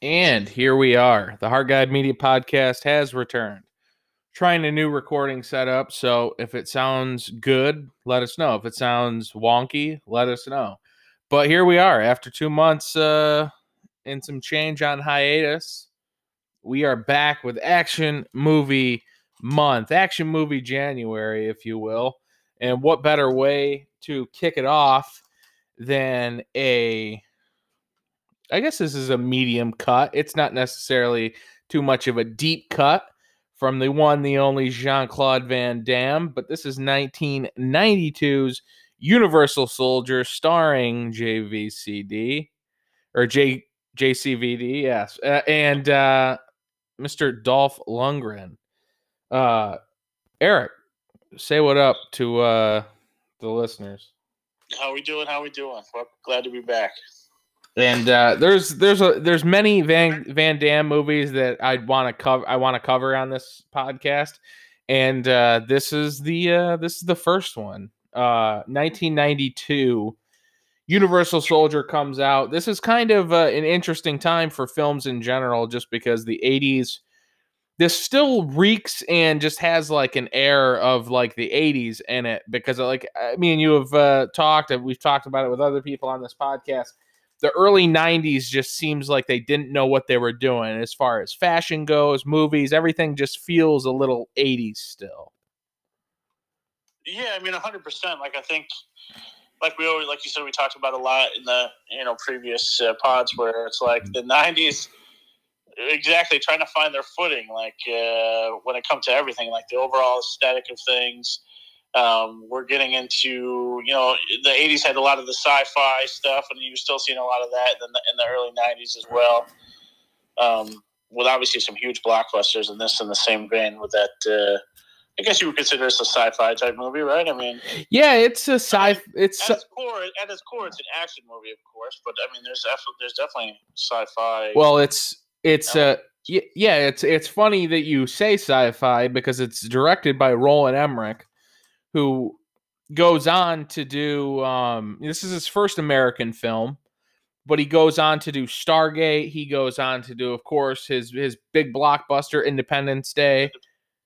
And here we are. The Hard Guide Media Podcast has returned. Trying a new recording setup. So if it sounds good, let us know. If it sounds wonky, let us know. But here we are after two months uh, and some change on hiatus. We are back with Action Movie Month, Action Movie January, if you will. And what better way to kick it off than a I guess this is a medium cut. It's not necessarily too much of a deep cut from the one, the only Jean Claude Van Damme, but this is 1992's Universal Soldier starring JVCD or J JCVD, yes, uh, and uh, Mr. Dolph Lundgren. Uh, Eric, say what up to uh, the listeners. How we doing? How we doing? Well, glad to be back. And uh, there's there's a there's many Van Van Damme movies that I'd want to cover I want to cover on this podcast, and uh, this is the uh, this is the first one. Uh, 1992, Universal Soldier comes out. This is kind of uh, an interesting time for films in general, just because the 80s. This still reeks and just has like an air of like the 80s in it because like I mean you have uh, talked and we've talked about it with other people on this podcast the early 90s just seems like they didn't know what they were doing as far as fashion goes, movies, everything just feels a little 80s still. Yeah, I mean 100%. Like I think like we always like you said we talked about a lot in the, you know, previous uh, pods where it's like the 90s exactly trying to find their footing like uh, when it comes to everything like the overall aesthetic of things um, we're getting into, you know, the 80s had a lot of the sci fi stuff, and you're still seeing a lot of that in the, in the early 90s as well. Um, with obviously some huge blockbusters, and this in the same vein with that. Uh, I guess you would consider this a sci-fi type movie, right? I mean, yeah, it's a sci. It's at its core, at its core, it's an action movie, of course. But I mean, there's there's definitely sci-fi. Well, it's it's a uh, yeah, it's it's funny that you say sci-fi because it's directed by Roland Emmerich, who goes on to do um, this is his first American film, but he goes on to do Stargate. He goes on to do, of course, his his big blockbuster Independence Day.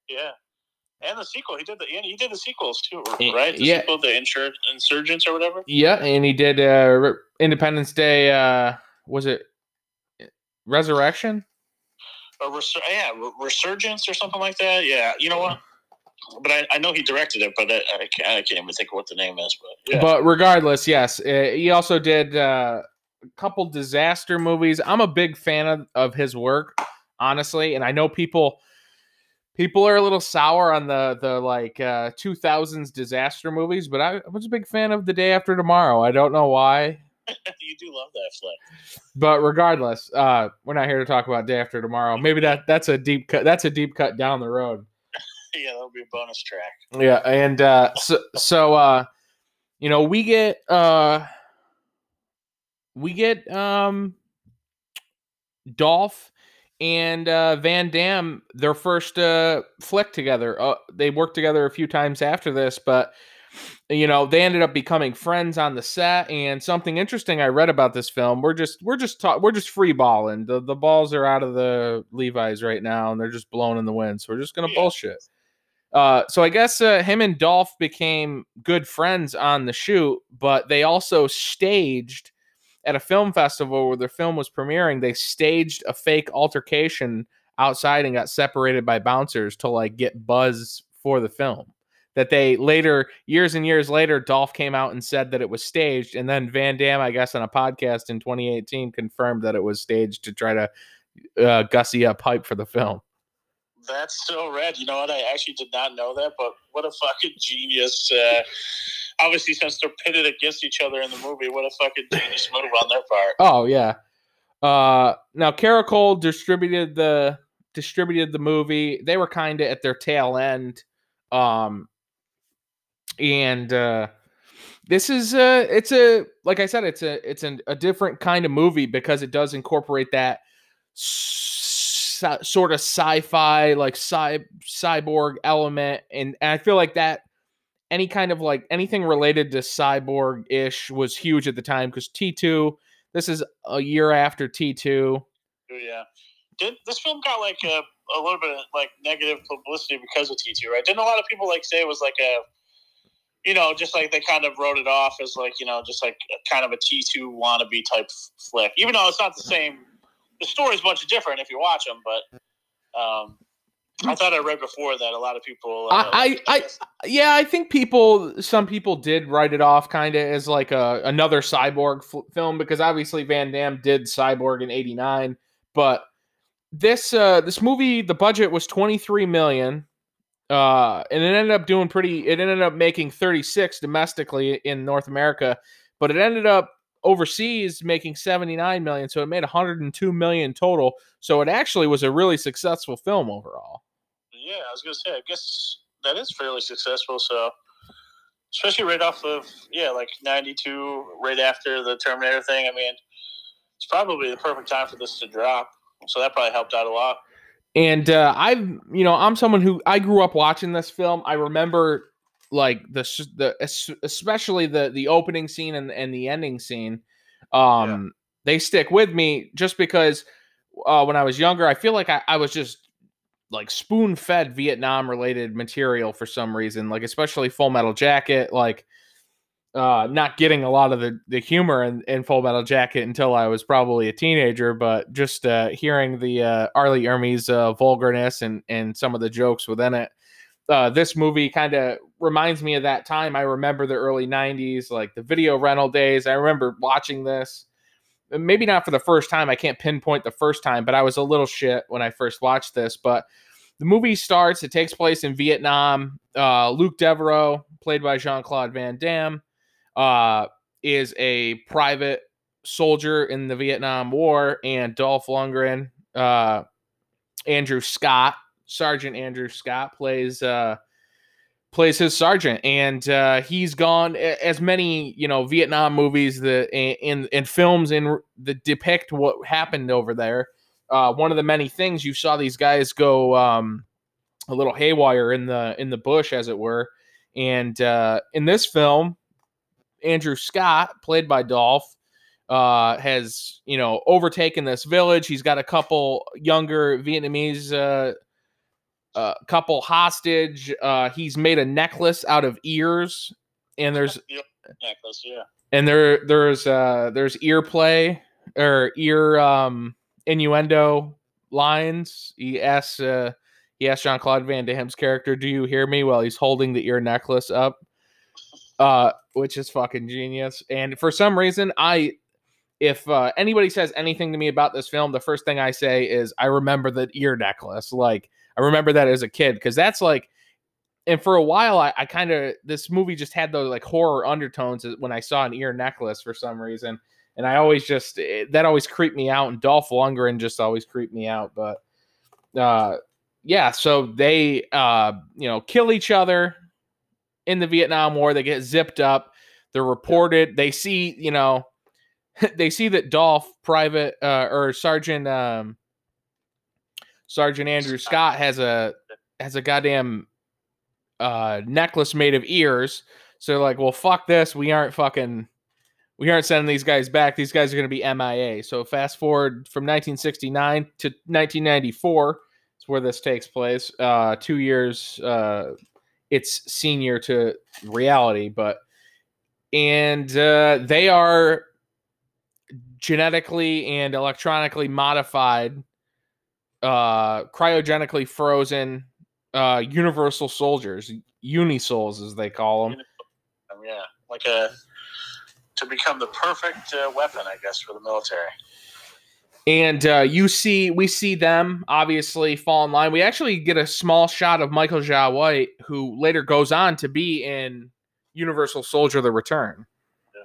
Yeah. And the sequel, he did the he did the sequels too, right? The yeah. sequel, the Insur- Insurgents or whatever. Yeah, and he did uh, Independence Day. Uh, was it Resurrection? Or resur- yeah, Resurgence or something like that. Yeah, you know what? But I, I, know he directed it, but I, I, can't, I, can't, even think of what the name is. But yeah. But regardless, yes, uh, he also did uh, a couple disaster movies. I'm a big fan of, of his work, honestly, and I know people people are a little sour on the the like uh, 2000s disaster movies, but I, I was a big fan of The Day After Tomorrow. I don't know why. you do love that flick. But regardless, uh, we're not here to talk about Day After Tomorrow. Maybe that that's a deep cut. That's a deep cut down the road. yeah, that'll be a bonus track. Yeah, and uh, so so uh, you know we get uh, we get um, Dolph and uh, Van Damme their first uh, flick together. Uh, they worked together a few times after this, but you know they ended up becoming friends on the set. And something interesting I read about this film. We're just we're just ta- we're just free balling. The the balls are out of the Levi's right now, and they're just blowing in the wind. So we're just gonna yeah. bullshit. Uh, so I guess uh, him and Dolph became good friends on the shoot, but they also staged at a film festival where their film was premiering. They staged a fake altercation outside and got separated by bouncers to like get buzz for the film. That they later, years and years later, Dolph came out and said that it was staged, and then Van Damme, I guess, on a podcast in 2018, confirmed that it was staged to try to uh, gussy up hype for the film. That's so red. You know what? I actually did not know that, but what a fucking genius. Uh, obviously, since they're pitted against each other in the movie, what a fucking genius move on their part. Oh, yeah. Uh, now, Carolco distributed the distributed the movie. They were kind of at their tail end. Um, and uh, this is uh it's a like I said, it's a it's an, a different kind of movie because it does incorporate that sort of sci-fi like cy- cyborg element and, and i feel like that any kind of like anything related to cyborg ish was huge at the time because t2 this is a year after t2 Yeah. Did this film got like a, a little bit of like negative publicity because of T two, right? Didn't a lot of people like say it was like a you know, just like they kind of wrote it off as like, you know, just like a, kind of a T two wannabe type flick. Even though it's not the mm-hmm. same the story's much different if you watch them, but um I thought I read before that a lot of people. Uh, I, I, I, yeah, I think people, some people did write it off kind of as like a another cyborg f- film because obviously Van Damme did Cyborg in '89, but this uh this movie, the budget was 23 million, uh, and it ended up doing pretty. It ended up making 36 domestically in North America, but it ended up overseas making 79 million so it made 102 million total so it actually was a really successful film overall yeah, I was gonna say, I guess that is fairly successful. So, especially right off of yeah, like '92, right after the Terminator thing. I mean, it's probably the perfect time for this to drop. So that probably helped out a lot. And uh, I've, you know, I'm someone who I grew up watching this film. I remember like the the especially the the opening scene and and the ending scene. Um, yeah. they stick with me just because uh, when I was younger, I feel like I, I was just like spoon fed Vietnam related material for some reason, like especially Full Metal Jacket, like uh not getting a lot of the the humor in, in Full Metal Jacket until I was probably a teenager, but just uh hearing the uh R. Lee Ermey's uh vulgarness and and some of the jokes within it. Uh, this movie kind of reminds me of that time. I remember the early 90s, like the video rental days. I remember watching this maybe not for the first time. I can't pinpoint the first time, but I was a little shit when I first watched this. But the movie starts. It takes place in Vietnam. Uh, Luke Devereaux, played by Jean Claude Van Damme, uh, is a private soldier in the Vietnam War, and Dolph Lundgren, uh, Andrew Scott, Sergeant Andrew Scott, plays uh, plays his sergeant, and uh, he's gone as many you know Vietnam movies that in in films in that depict what happened over there. Uh, one of the many things you saw these guys go um, a little haywire in the in the bush, as it were. And uh, in this film, Andrew Scott, played by Dolph, uh, has you know overtaken this village. He's got a couple younger Vietnamese uh, uh, couple hostage. Uh, he's made a necklace out of ears, and there's necklace, yeah. And there, there's uh, there's ear play or ear um, innuendo lines. He asks, uh, he asks Jean Claude Van Damme's character, "Do you hear me?" While he's holding the ear necklace up, uh, which is fucking genius. And for some reason, I if uh, anybody says anything to me about this film, the first thing I say is I remember the ear necklace. Like I remember that as a kid because that's like, and for a while I, I kind of this movie just had those like horror undertones when I saw an ear necklace for some reason, and I always just it, eh, that always creeped me out, and Dolph Lundgren just always creeped me out. But uh, yeah, so they uh, you know kill each other in the Vietnam War. They get zipped up. They're reported. They see you know they see that Dolph, Private uh, or Sergeant um, Sergeant Andrew Scott has a has a goddamn uh, necklace made of ears. So like, well, fuck this. We aren't fucking. We aren't sending these guys back. These guys are going to be MIA. So fast forward from 1969 to 1994 is where this takes place. Uh, two years. Uh, it's senior to reality, but and uh, they are genetically and electronically modified uh, cryogenically frozen uh, universal soldiers, UniSols as they call them. Yeah, like a to become the perfect uh, weapon, I guess, for the military. And uh, you see, we see them obviously fall in line. We actually get a small shot of Michael Jai White, who later goes on to be in Universal Soldier: The Return. Yeah.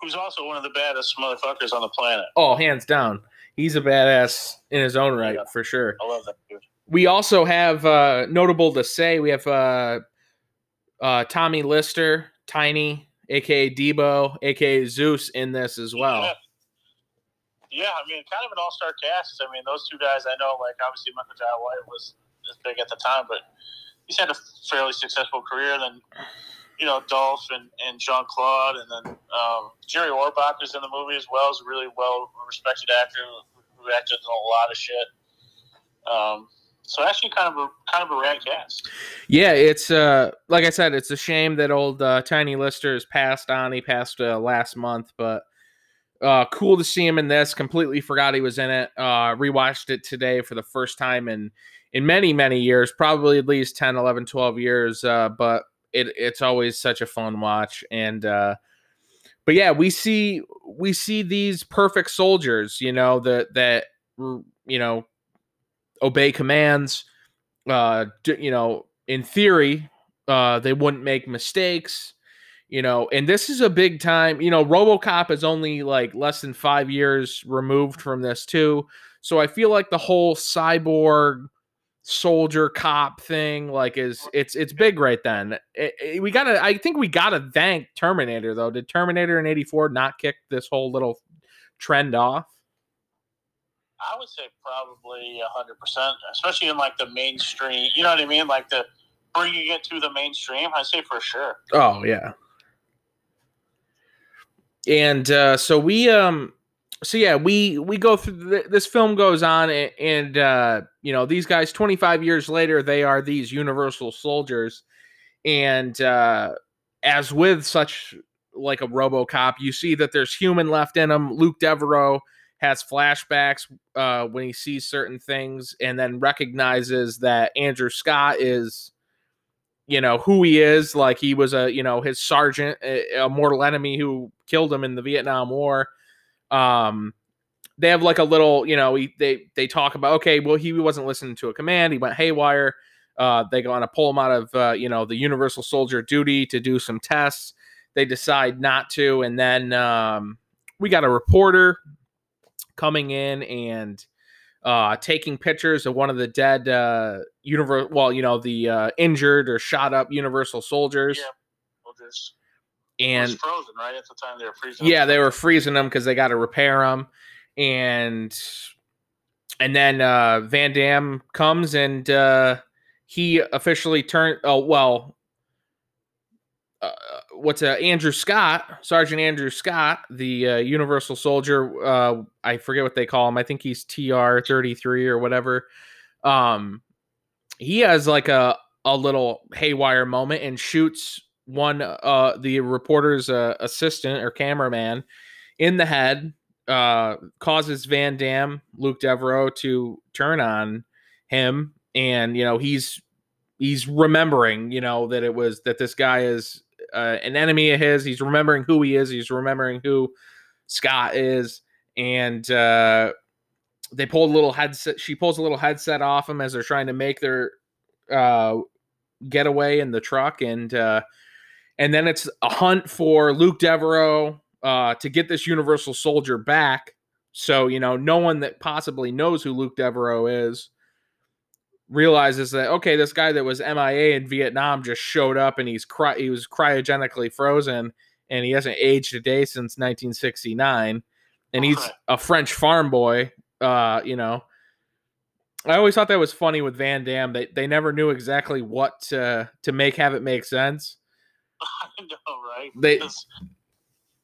Who's also one of the baddest motherfuckers on the planet. Oh, hands down he's a badass in his own right yeah. for sure. I love that dude. We also have uh, notable to say we have uh, uh, Tommy Lister, Tiny, aka Debo, aka Zeus, in this as well. Yeah. yeah I mean, kind of an all-star cast. I mean, those two guys I know, like obviously Michael Jai White was as big at the time, but he's had a fairly successful career. Then you know, Dolph and, and Jean Claude, and then um, Jerry Orbach is in the movie as well. Is a really well respected actor who, acted in a lot of shit. Um, so actually, kind of a kind of a rad cast. Yeah, it's uh like I said, it's a shame that old uh, Tiny Lister has passed on. He passed uh, last month, but uh, cool to see him in this. Completely forgot he was in it. Uh, rewatched it today for the first time in in many many years, probably at least 10, 11, 12 years. Uh, but it it's always such a fun watch and. uh but yeah, we see we see these perfect soldiers, you know, that that you know obey commands. Uh, you know, in theory, uh, they wouldn't make mistakes. You know, and this is a big time. You know, RoboCop is only like less than five years removed from this too. So I feel like the whole cyborg soldier cop thing like is it's it's big right then it, it, we gotta i think we gotta thank terminator though did terminator in 84 not kick this whole little trend off I would say probably hundred percent, especially in like the mainstream. You know what I mean? Like the bringing it to the mainstream. I say for sure. Oh yeah. And uh, so we um so yeah we we go through th- this film goes on and, and uh you know these guys 25 years later they are these universal soldiers and uh as with such like a robocop you see that there's human left in them luke devereaux has flashbacks uh, when he sees certain things and then recognizes that Andrew Scott is you know who he is. Like he was a you know his sergeant a, a mortal enemy who killed him in the Vietnam War um they have like a little you know he, they they talk about okay well he wasn't listening to a command he went haywire uh they go on to pull him out of uh, you know the universal soldier duty to do some tests they decide not to and then um we got a reporter coming in and uh, taking pictures of one of the dead uh, universe. Well, you know, the uh, injured or shot up Universal soldiers. Yeah, soldiers. And frozen, right? At the time, they were freezing. Yeah, they were freezing them because they got to repair them, and and then uh, Van Damme comes and uh, he officially turned. Oh well, uh, what's uh, Andrew Scott, Sergeant Andrew Scott, the uh, Universal Soldier. Uh, I forget what they call him. I think he's TR thirty three or whatever. Um, he has like a a little haywire moment and shoots one uh the reporter's uh, assistant or cameraman in the head. Uh, causes Van Damme, Luke Devereaux, to turn on him, and you know he's he's remembering, you know, that it was that this guy is uh, an enemy of his. He's remembering who he is. He's remembering who Scott is, and uh, they pull a little headset. She pulls a little headset off him as they're trying to make their uh, getaway in the truck, and uh, and then it's a hunt for Luke Devereaux uh, to get this Universal Soldier back. So you know, no one that possibly knows who Luke Devereaux is realizes that okay, this guy that was MIA in Vietnam just showed up and he's cry- he was cryogenically frozen and he hasn't aged a day since 1969 and he's a French farm boy. Uh, you know, I always thought that was funny with Van Damme. They they never knew exactly what to to make have it make sense. I know, right? They.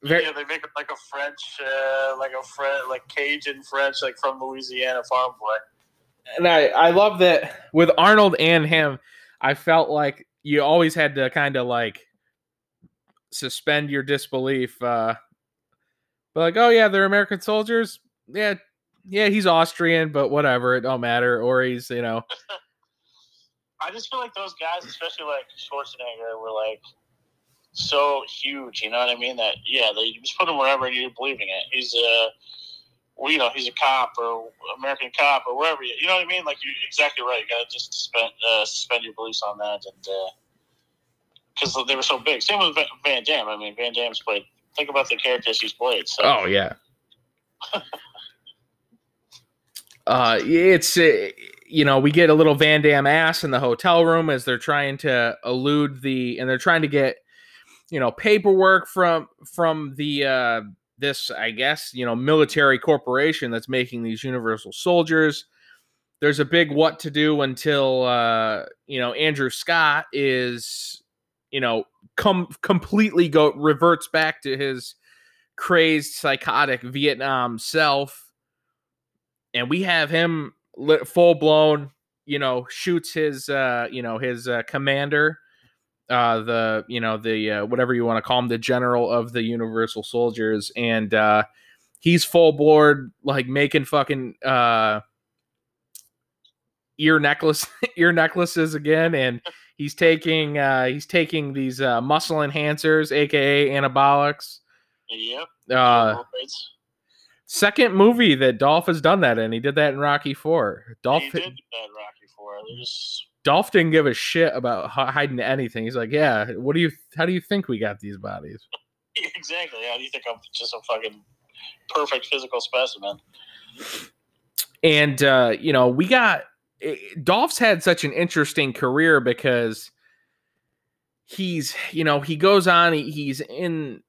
Very, yeah, they make it like a French, uh, like a French, like Cajun French, like from Louisiana farm boy and I I love that with Arnold and him. I felt like you always had to kind of like suspend your disbelief. Uh, but like, oh yeah, they're American soldiers. Yeah, yeah, he's Austrian, but whatever, it don't matter. Or he's you know. I just feel like those guys, especially like Schwarzenegger, were like so huge. You know what I mean? That yeah, they just put him wherever and you're believing it. He's a well, you know, he's a cop or American cop or wherever. You, you know what I mean? Like you're exactly right. You got to just suspend uh, suspend your beliefs on that, and because uh, they were so big. Same with Van Damme. I mean, Van Damme's played. Think about the characters he's played. So. Oh yeah. uh, it's uh, you know we get a little Van Damme ass in the hotel room as they're trying to elude the and they're trying to get you know paperwork from from the uh this, I guess, you know, military corporation that's making these universal soldiers. There's a big what to do until uh, you know Andrew Scott is, you know, come completely go reverts back to his crazed, psychotic Vietnam self, and we have him full blown, you know, shoots his, uh, you know, his uh, commander, uh, the, you know, the uh, whatever you want to call him, the general of the Universal Soldiers, and uh, he's full board, like making fucking uh, ear necklace, ear necklaces again, and he's taking, uh, he's taking these uh, muscle enhancers, aka anabolics. Yep. Uh, second movie that Dolph has done that in. He did that in Rocky Four. Dolph he did that in Rocky Four. There's... Dolph didn't give a shit about hiding anything. He's like, yeah, what do you? How do you think we got these bodies? exactly. How do you think I'm just a fucking perfect physical specimen? And uh, you know, we got Dolph's had such an interesting career because he's, you know, he goes on. He, he's in.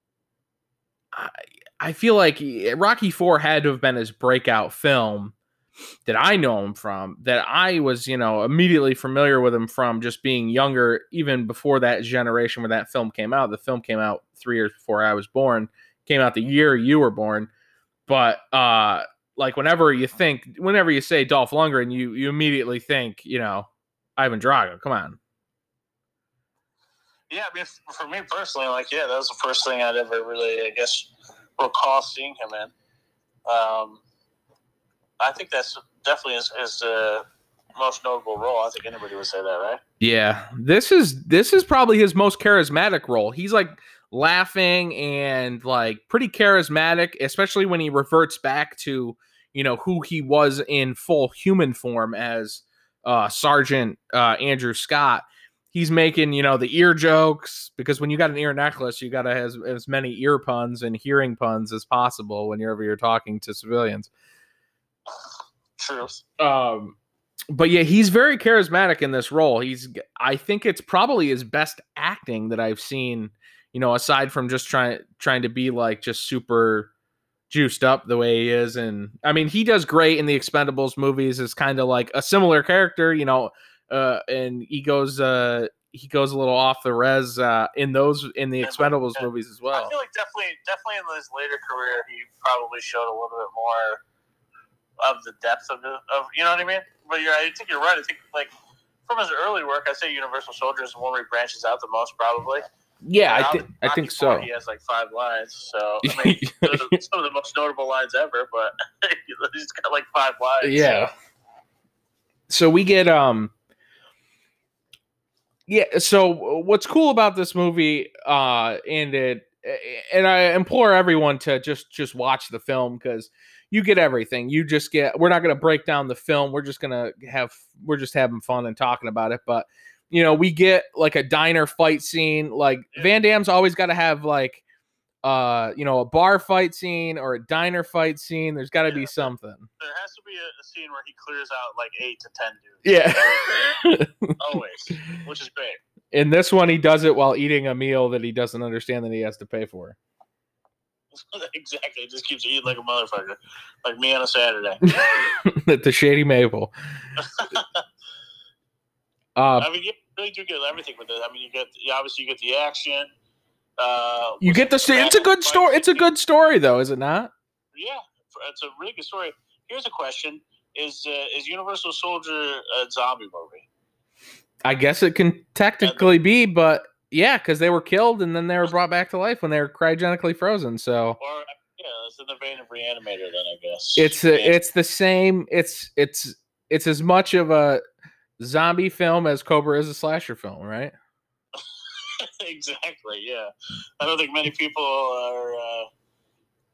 I feel like Rocky Four had to have been his breakout film that I know him from. That I was, you know, immediately familiar with him from just being younger, even before that generation where that film came out. The film came out three years before I was born. Came out the year you were born, but uh, like whenever you think, whenever you say Dolph Lundgren, you you immediately think, you know, Ivan Drago. Come on. Yeah, I mean, for me personally, like, yeah, that was the first thing I'd ever really, I guess, recall seeing him in. Um, I think that's definitely his, most notable role. I think anybody would say that, right? Yeah, this is this is probably his most charismatic role. He's like laughing and like pretty charismatic, especially when he reverts back to you know who he was in full human form as uh, Sergeant uh, Andrew Scott he's making you know the ear jokes because when you got an ear necklace you got to have as many ear puns and hearing puns as possible whenever you're talking to civilians true um but yeah he's very charismatic in this role he's i think it's probably his best acting that i've seen you know aside from just trying trying to be like just super juiced up the way he is and i mean he does great in the expendables movies as kind of like a similar character you know uh, and he goes uh, he goes a little off the res uh, in those in the Expendables yeah. movies as well. I feel like definitely definitely in his later career he probably showed a little bit more of the depth of the of you know what I mean. But you're I think you're right. I think like from his early work, I say Universal Soldier is the one where he branches out the most probably. Yeah, I, th- I think so. He has like five lines, so I mean, some of the most notable lines ever. But he's got like five lines. Yeah. So. so we get um yeah so what's cool about this movie uh and it and i implore everyone to just just watch the film because you get everything you just get we're not going to break down the film we're just going to have we're just having fun and talking about it but you know we get like a diner fight scene like van damme's always got to have like uh, you know, a bar fight scene or a diner fight scene. There's got to yeah, be something. There has to be a, a, scene where he clears out like eight to ten dudes. Yeah, always, which is great. In this one, he does it while eating a meal that he doesn't understand that he has to pay for. exactly, It just keeps eating like a motherfucker, like me on a Saturday at the Shady Maple. uh, I mean, you really do get everything with it. I mean, you get obviously you get the action uh, you get the story. It's a good story. It's a good story, though, is it not? Yeah, it's a really good story. Here's a question: Is uh, is Universal Soldier a zombie movie? I guess it can technically be, but yeah, because they were killed and then they were brought back to life when they were cryogenically frozen. So, or yeah, it's in the vein of Reanimator. Then I guess it's a, it's the same. It's it's it's as much of a zombie film as Cobra is a slasher film, right? exactly. Yeah, I don't think many people are uh,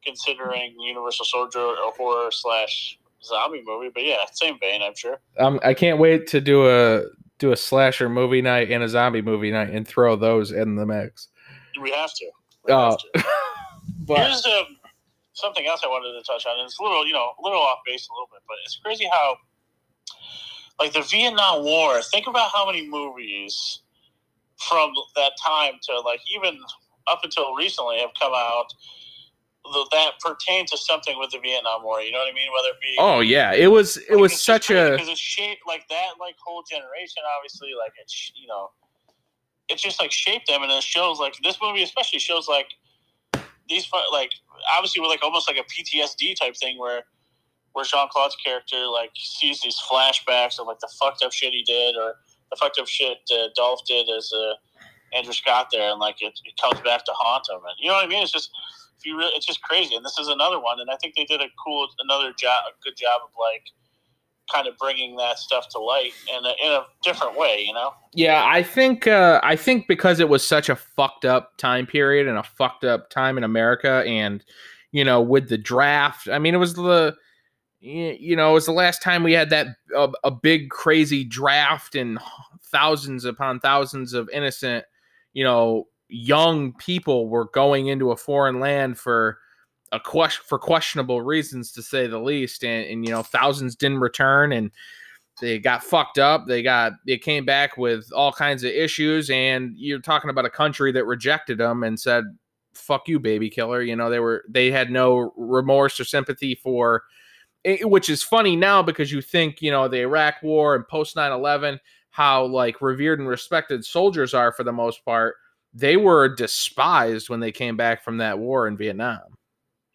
considering Universal Soldier a horror slash zombie movie, but yeah, same vein, I'm sure. Um, I can't wait to do a do a slasher movie night and a zombie movie night and throw those in the mix. We have to. We uh, have to. but here's um, something else I wanted to touch on. It's a little, you know, a little off base a little bit, but it's crazy how, like the Vietnam War. Think about how many movies from that time to like even up until recently have come out that pertain to something with the Vietnam War. You know what I mean? Whether it be oh yeah, it was it like, was such a because it shaped like that like whole generation. Obviously, like it's you know, it just like shaped them, and it shows like this movie especially shows like these like obviously we're like almost like a PTSD type thing where where Jean Claude's character like sees these flashbacks of like the fucked up shit he did or the fucked up shit uh, Dolph did as uh, Andrew Scott there, and like it, it comes back to haunt him. And you know what I mean? It's just if you really, it's just crazy. And this is another one, and I think they did a cool another job, a good job of like kind of bringing that stuff to light in a, in a different way, you know? Yeah, I think uh, I think because it was such a fucked up time period and a fucked up time in America, and you know, with the draft, I mean, it was the you know, it was the last time we had that uh, a big crazy draft and thousands upon thousands of innocent, you know, young people were going into a foreign land for a question for questionable reasons to say the least and, and you know thousands didn't return and they got fucked up they got they came back with all kinds of issues and you're talking about a country that rejected them and said fuck you baby killer you know they were they had no remorse or sympathy for it, which is funny now because you think you know the iraq war and post 9-11 how like revered and respected soldiers are for the most part they were despised when they came back from that war in vietnam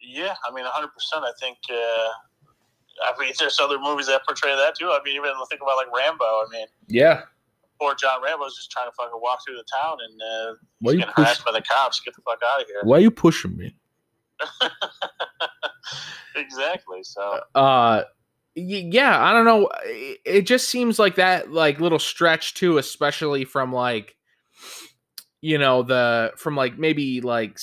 yeah, I mean, 100. percent I think. Uh, I mean, there's other movies that portray that too. I mean, even think about like Rambo. I mean, yeah. Poor John Rambo's just trying to fucking walk through the town and uh, Why getting push- harassed by the cops. Get the fuck out of here. Why are you pushing me? exactly. So. Uh, yeah, I don't know. It just seems like that, like little stretch too, especially from like, you know, the from like maybe like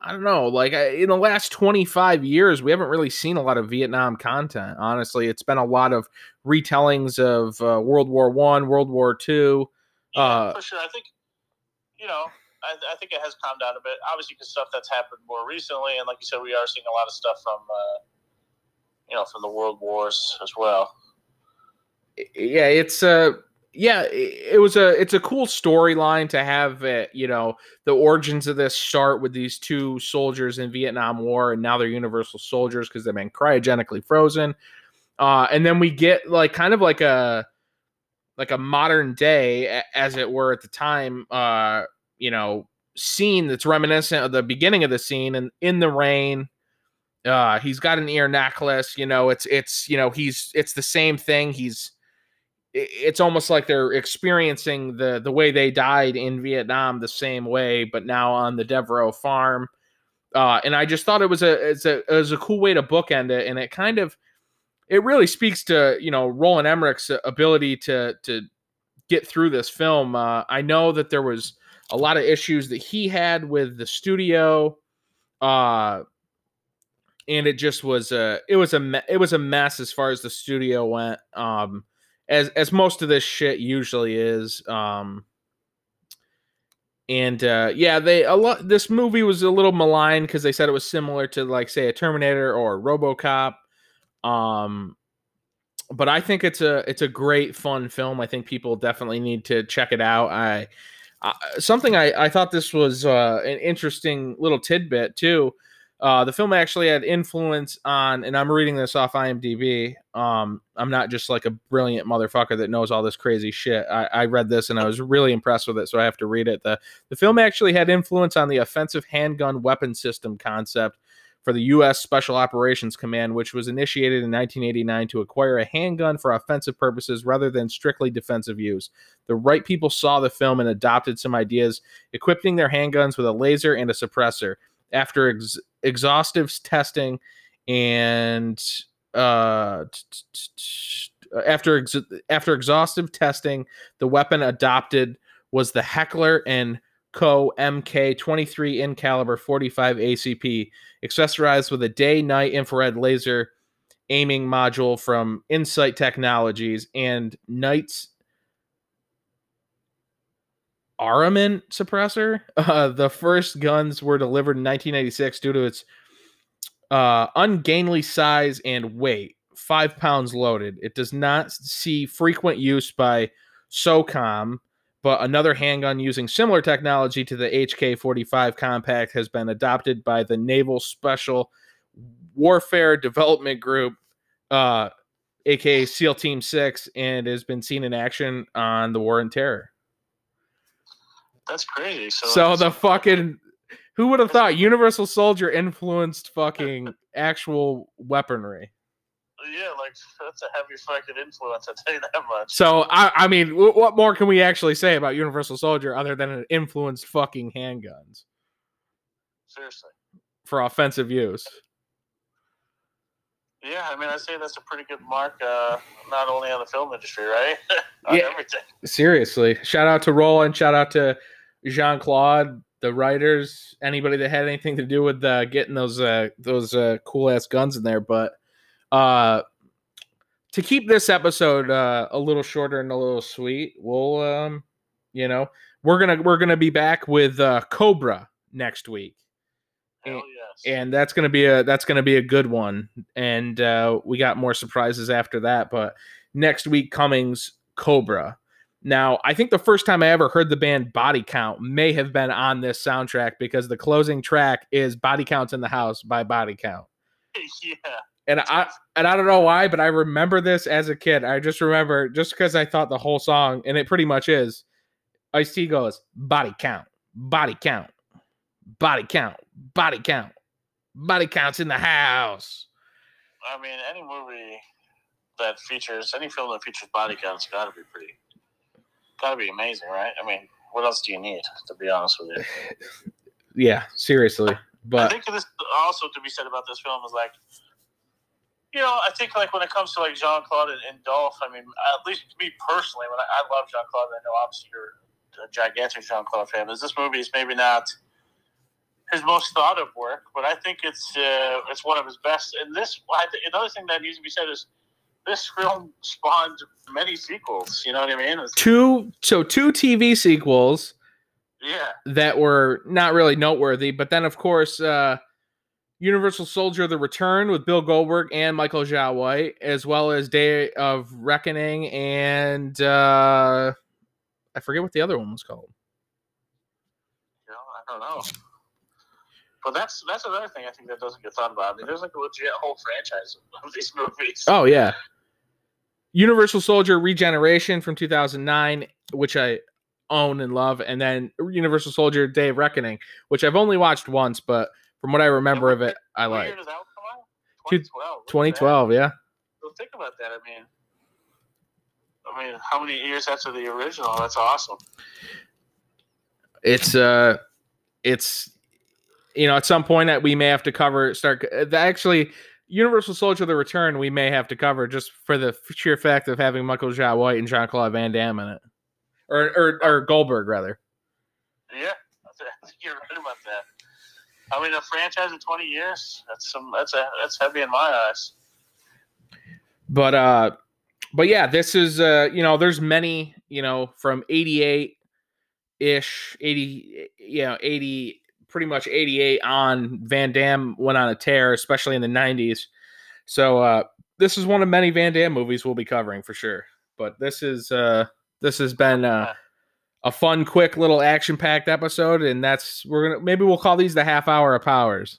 I don't know. Like in the last 25 years, we haven't really seen a lot of Vietnam content. Honestly, it's been a lot of retellings of uh, World War One, World War Two. Yeah, uh, for sure. I think you know. I, I, think it has calmed down a bit. Obviously, because stuff that's happened more recently, and like you said, we are seeing a lot of stuff from uh, you know from the World Wars as well. Yeah, it's uh yeah, it was a it's a cool storyline to have it, you know, the origins of this start with these two soldiers in Vietnam War and now they're universal soldiers because they've been cryogenically frozen. Uh, and then we get like kind of like a like a modern day as it were at the time uh, you know, scene that's reminiscent of the beginning of the scene and in the rain uh he's got an ear necklace you know it's it's you know he's it's the same thing he's it's almost like they're experiencing the the way they died in Vietnam the same way, but now on the Devereaux farm. Uh, and I just thought it was a it's a it was a cool way to bookend it, and it kind of it really speaks to you know Roland Emmerich's ability to to get through this film. Uh, I know that there was a lot of issues that he had with the studio, uh, and it just was a it was a it was a mess as far as the studio went. Um, as as most of this shit usually is. Um, and uh, yeah, they a lot. This movie was a little maligned because they said it was similar to like say a Terminator or a RoboCop. Um, but I think it's a it's a great fun film. I think people definitely need to check it out. I something I I thought this was uh, an interesting little tidbit too. Uh, the film actually had influence on, and I'm reading this off IMDb. Um, I'm not just like a brilliant motherfucker that knows all this crazy shit. I, I read this and I was really impressed with it, so I have to read it. the The film actually had influence on the offensive handgun weapon system concept for the U.S. Special Operations Command, which was initiated in 1989 to acquire a handgun for offensive purposes rather than strictly defensive use. The right people saw the film and adopted some ideas, equipping their handguns with a laser and a suppressor after ex- exhaustive testing and uh, after ex- after exhaustive testing, the weapon adopted was the Heckler and Koch MK23 in caliber 45 ACP, accessorized with a day-night infrared laser aiming module from Insight Technologies and Knight's Armament suppressor. Uh, the first guns were delivered in 1986 due to its uh, ungainly size and weight, five pounds loaded. It does not see frequent use by SOCOM, but another handgun using similar technology to the HK 45 compact has been adopted by the Naval Special Warfare Development Group, uh, aka SEAL Team 6, and has been seen in action on the War and Terror. That's crazy. So, so the fucking who would have thought Universal Soldier influenced fucking actual weaponry? yeah, like that's a heavy fucking influence. I tell you that much. So I, I mean, what more can we actually say about Universal Soldier other than it influenced fucking handguns Seriously. for offensive use? Yeah, I mean, I say that's a pretty good mark, uh, not only on the film industry, right? on Yeah. everything. Seriously, shout out to Roland, shout out to Jean Claude, the writers, anybody that had anything to do with uh, getting those uh, those uh, cool ass guns in there. But uh, to keep this episode uh, a little shorter and a little sweet, we'll um, you know we're gonna we're gonna be back with uh, Cobra next week. Hell yes. and that's gonna be a that's gonna be a good one. And uh, we got more surprises after that. But next week, Cummings Cobra. Now, I think the first time I ever heard the band Body Count may have been on this soundtrack because the closing track is "Body Counts in the House" by Body Count. yeah. And I and I don't know why, but I remember this as a kid. I just remember just because I thought the whole song, and it pretty much is. Ice T goes body count, body count, body count, body count, body counts in the house. I mean, any movie that features any film that features body counts got to be pretty, got to be amazing, right? I mean, what else do you need? To be honest with you, Yeah, seriously. But I think this also to be said about this film is like, you know, I think like when it comes to like Jean Claude and, and Dolph, I mean, at least me personally, when I, I love Jean Claude, I know obviously you're a gigantic Jean Claude fan. Is this movie is maybe not his most thought of work, but I think it's uh, it's one of his best. And this, I think, another thing that needs to be said is this film spawned many sequels. You know what I mean? It's, two so two TV sequels yeah, that were not really noteworthy, but then of course uh Universal Soldier the Return with Bill Goldberg and Michael Jai White, as well as Day of Reckoning and uh I forget what the other one was called. you know, I don't know. But that's that's another thing I think that doesn't get thought about. I mean, there's like a legit whole franchise of these movies. Oh yeah. Universal Soldier Regeneration from 2009, which I own and love, and then Universal Soldier Day of Reckoning, which I've only watched once, but from what I remember of it, I like. year did that come out? Two- 2012. That. 2012, yeah. So think about that. I mean, I mean, how many years after the original? That's awesome. It's uh it's you know, at some point that we may have to cover start uh, actually Universal Soldier the Return we may have to cover just for the sheer fact of having Michael Jai White and Jean Claude Van Damme in it. Or or or Goldberg rather. Yeah, I think you're right about that. I mean, a franchise in 20 years. That's some. That's a. That's heavy in my eyes. but uh but yeah this is uh you know there's many you know from 88 ish 80 you know 80 pretty much 88 on van damme went on a tear especially in the 90s so uh this is one of many van damme movies we'll be covering for sure but this is uh this has been uh a fun quick little action packed episode and that's we're gonna maybe we'll call these the half hour of powers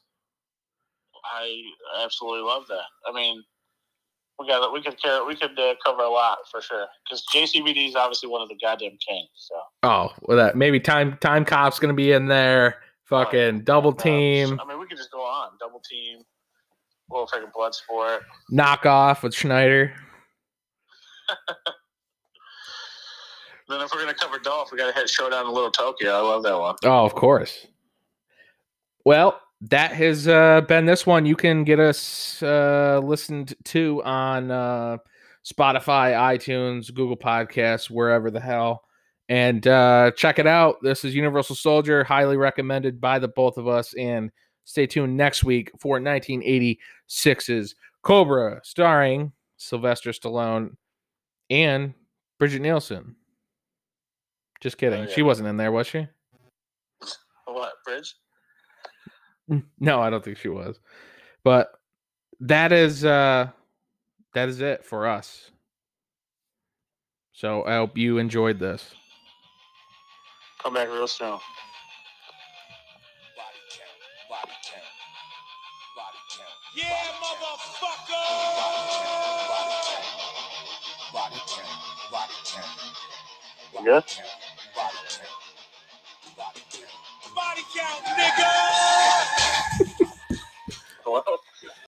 I absolutely love that. I mean, we got. We could care. We could uh, cover a lot for sure. Because JCVD is obviously one of the goddamn kings. So oh well that maybe time time cop's gonna be in there fucking double team I mean, we could just go on double team. Little freaking blood sport. Knock off with Schneider. Then if we're gonna cover Dolph, we gotta hit Showdown in Little Tokyo. I love that one. Oh, of course. Well, that has uh, been this one. You can get us uh, listened to on uh, Spotify, iTunes, Google Podcasts, wherever the hell. And uh, check it out. This is Universal Soldier, highly recommended by the both of us. And stay tuned next week for 1986's Cobra, starring Sylvester Stallone and Brigitte Nielsen. Just kidding. yeah. She wasn't in there, was she? What bridge? No, I don't think she was. But that is uh that is it for us. So I hope you enjoyed this. Come back real soon. Body count, body count, body count. Yeah, motherfucker! Body count, body count, body count, body count. You good? Body count, body count. Body count, nigga!